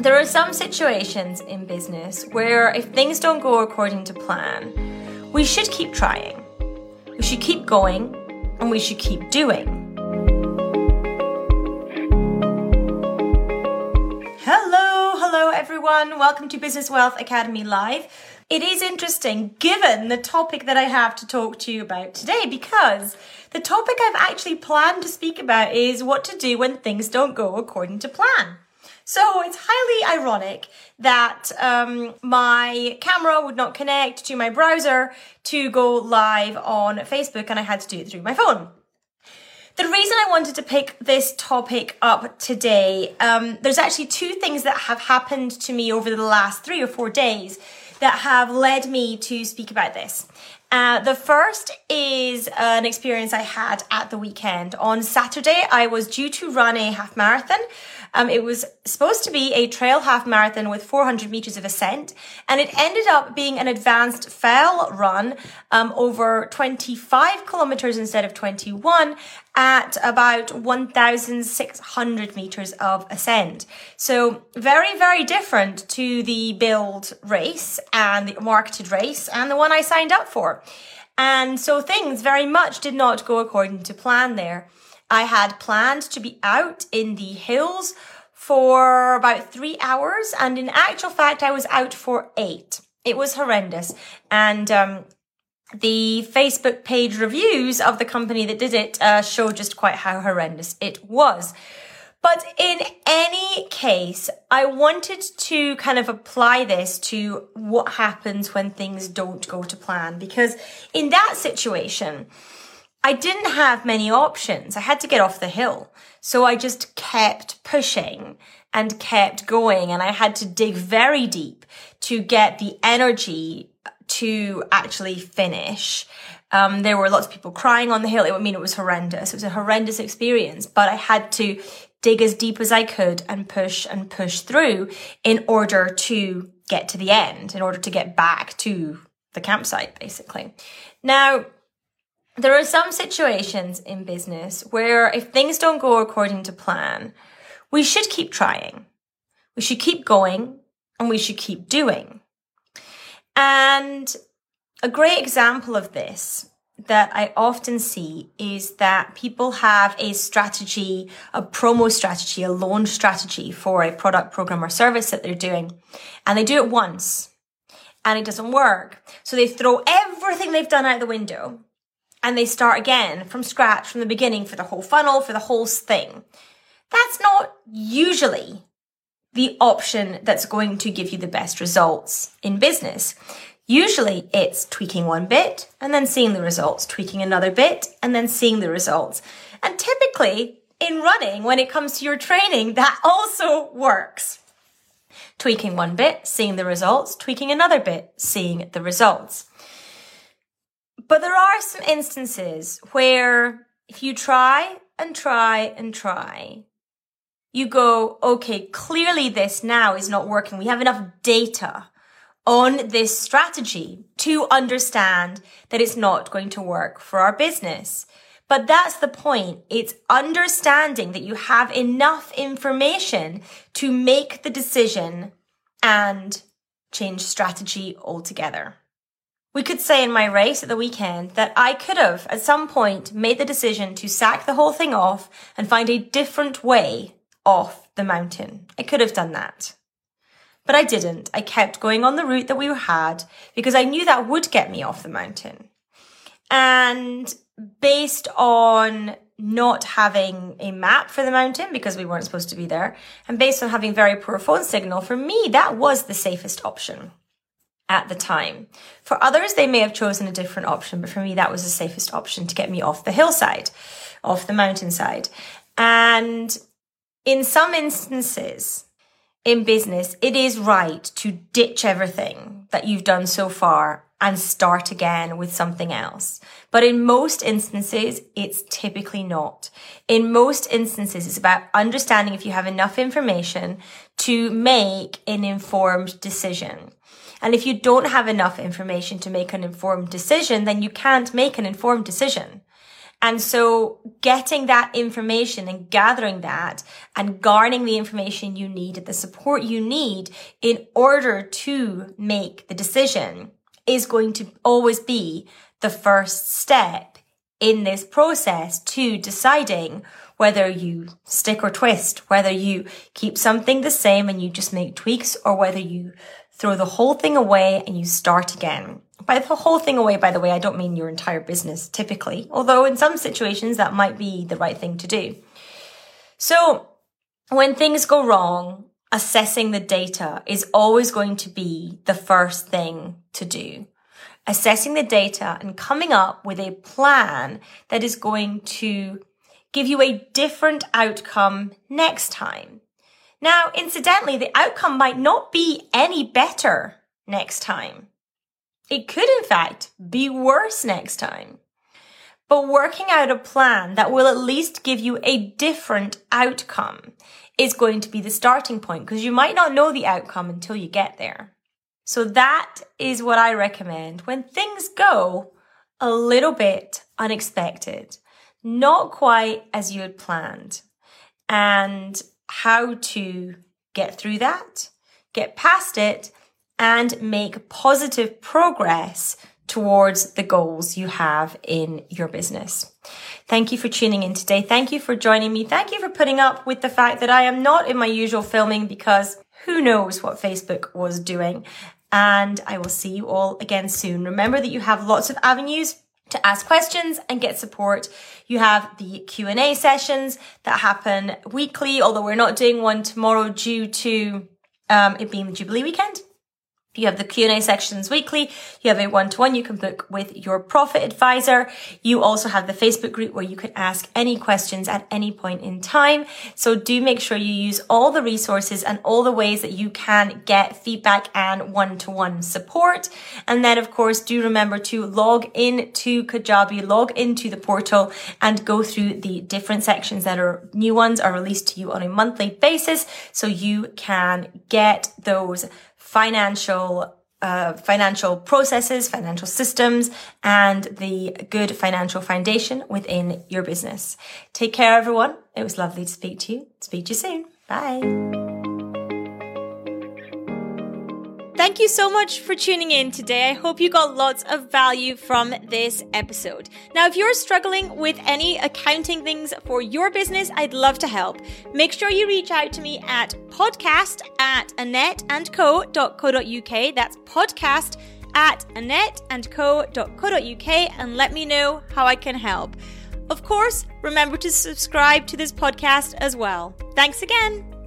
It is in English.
There are some situations in business where if things don't go according to plan, we should keep trying. We should keep going and we should keep doing. Hello, hello everyone. Welcome to Business Wealth Academy Live. It is interesting given the topic that I have to talk to you about today because the topic I've actually planned to speak about is what to do when things don't go according to plan. So it's highly ironic that um, my camera would not connect to my browser to go live on Facebook and I had to do it through my phone. The reason I wanted to pick this topic up today, um, there's actually two things that have happened to me over the last three or four days that have led me to speak about this. Uh, the first is an experience I had at the weekend. On Saturday, I was due to run a half marathon. Um, it was supposed to be a trail half marathon with 400 meters of ascent, and it ended up being an advanced fell run um, over 25 kilometers instead of 21 at about 1,600 meters of ascent. So very, very different to the billed race and the marketed race and the one I signed up for. And so things very much did not go according to plan there. I had planned to be out in the hills for about three hours, and in actual fact, I was out for eight. It was horrendous. And um, the Facebook page reviews of the company that did it uh, show just quite how horrendous it was. But in any case, I wanted to kind of apply this to what happens when things don't go to plan because in that situation, I didn't have many options. I had to get off the hill. So I just kept pushing and kept going. And I had to dig very deep to get the energy to actually finish. Um, there were lots of people crying on the hill. It, I mean, it was horrendous. It was a horrendous experience, but I had to dig as deep as I could and push and push through in order to get to the end, in order to get back to the campsite, basically. Now, there are some situations in business where if things don't go according to plan, we should keep trying. We should keep going and we should keep doing. And a great example of this that I often see is that people have a strategy, a promo strategy, a launch strategy for a product, program, or service that they're doing. And they do it once and it doesn't work. So they throw everything they've done out the window and they start again from scratch, from the beginning for the whole funnel, for the whole thing. That's not usually the option that's going to give you the best results in business. Usually it's tweaking one bit and then seeing the results, tweaking another bit and then seeing the results. And typically in running, when it comes to your training, that also works. Tweaking one bit, seeing the results, tweaking another bit, seeing the results. But there are some instances where if you try and try and try, you go, okay, clearly this now is not working. We have enough data on this strategy to understand that it's not going to work for our business. But that's the point. It's understanding that you have enough information to make the decision and change strategy altogether. We could say in my race at the weekend that I could have at some point made the decision to sack the whole thing off and find a different way off the mountain. I could have done that. But I didn't. I kept going on the route that we had because I knew that would get me off the mountain. And based on not having a map for the mountain because we weren't supposed to be there, and based on having very poor phone signal, for me, that was the safest option at the time. For others, they may have chosen a different option, but for me, that was the safest option to get me off the hillside, off the mountainside. And in some instances in business, it is right to ditch everything that you've done so far and start again with something else. But in most instances, it's typically not. In most instances, it's about understanding if you have enough information to make an informed decision. And if you don't have enough information to make an informed decision, then you can't make an informed decision. And so getting that information and gathering that and garnering the information you need the support you need in order to make the decision is going to always be the first step in this process to deciding whether you stick or twist, whether you keep something the same and you just make tweaks or whether you throw the whole thing away and you start again. By the whole thing away, by the way, I don't mean your entire business typically, although in some situations that might be the right thing to do. So when things go wrong, assessing the data is always going to be the first thing to do. Assessing the data and coming up with a plan that is going to give you a different outcome next time. Now, incidentally, the outcome might not be any better next time. It could, in fact, be worse next time. But working out a plan that will at least give you a different outcome is going to be the starting point because you might not know the outcome until you get there. So that is what I recommend when things go a little bit unexpected, not quite as you had planned, and how to get through that, get past it, and make positive progress towards the goals you have in your business. Thank you for tuning in today. Thank you for joining me. Thank you for putting up with the fact that I am not in my usual filming because who knows what Facebook was doing. And I will see you all again soon. Remember that you have lots of avenues to ask questions and get support. You have the Q&A sessions that happen weekly, although we're not doing one tomorrow due to um, it being the Jubilee weekend. You have the Q&A sections weekly. You have a one-to-one you can book with your profit advisor. You also have the Facebook group where you can ask any questions at any point in time. So do make sure you use all the resources and all the ways that you can get feedback and one-to-one support. And then of course, do remember to log in to Kajabi, log into the portal and go through the different sections that are new ones are released to you on a monthly basis. So you can get those financial uh, financial processes, financial systems, and the good financial foundation within your business. Take care, everyone. It was lovely to speak to you. Speak to you soon. Bye. You so much for tuning in today. I hope you got lots of value from this episode. Now, if you're struggling with any accounting things for your business, I'd love to help. Make sure you reach out to me at podcast at annetteandco.co.uk. That's podcast at annetteandco.co.uk and let me know how I can help. Of course, remember to subscribe to this podcast as well. Thanks again.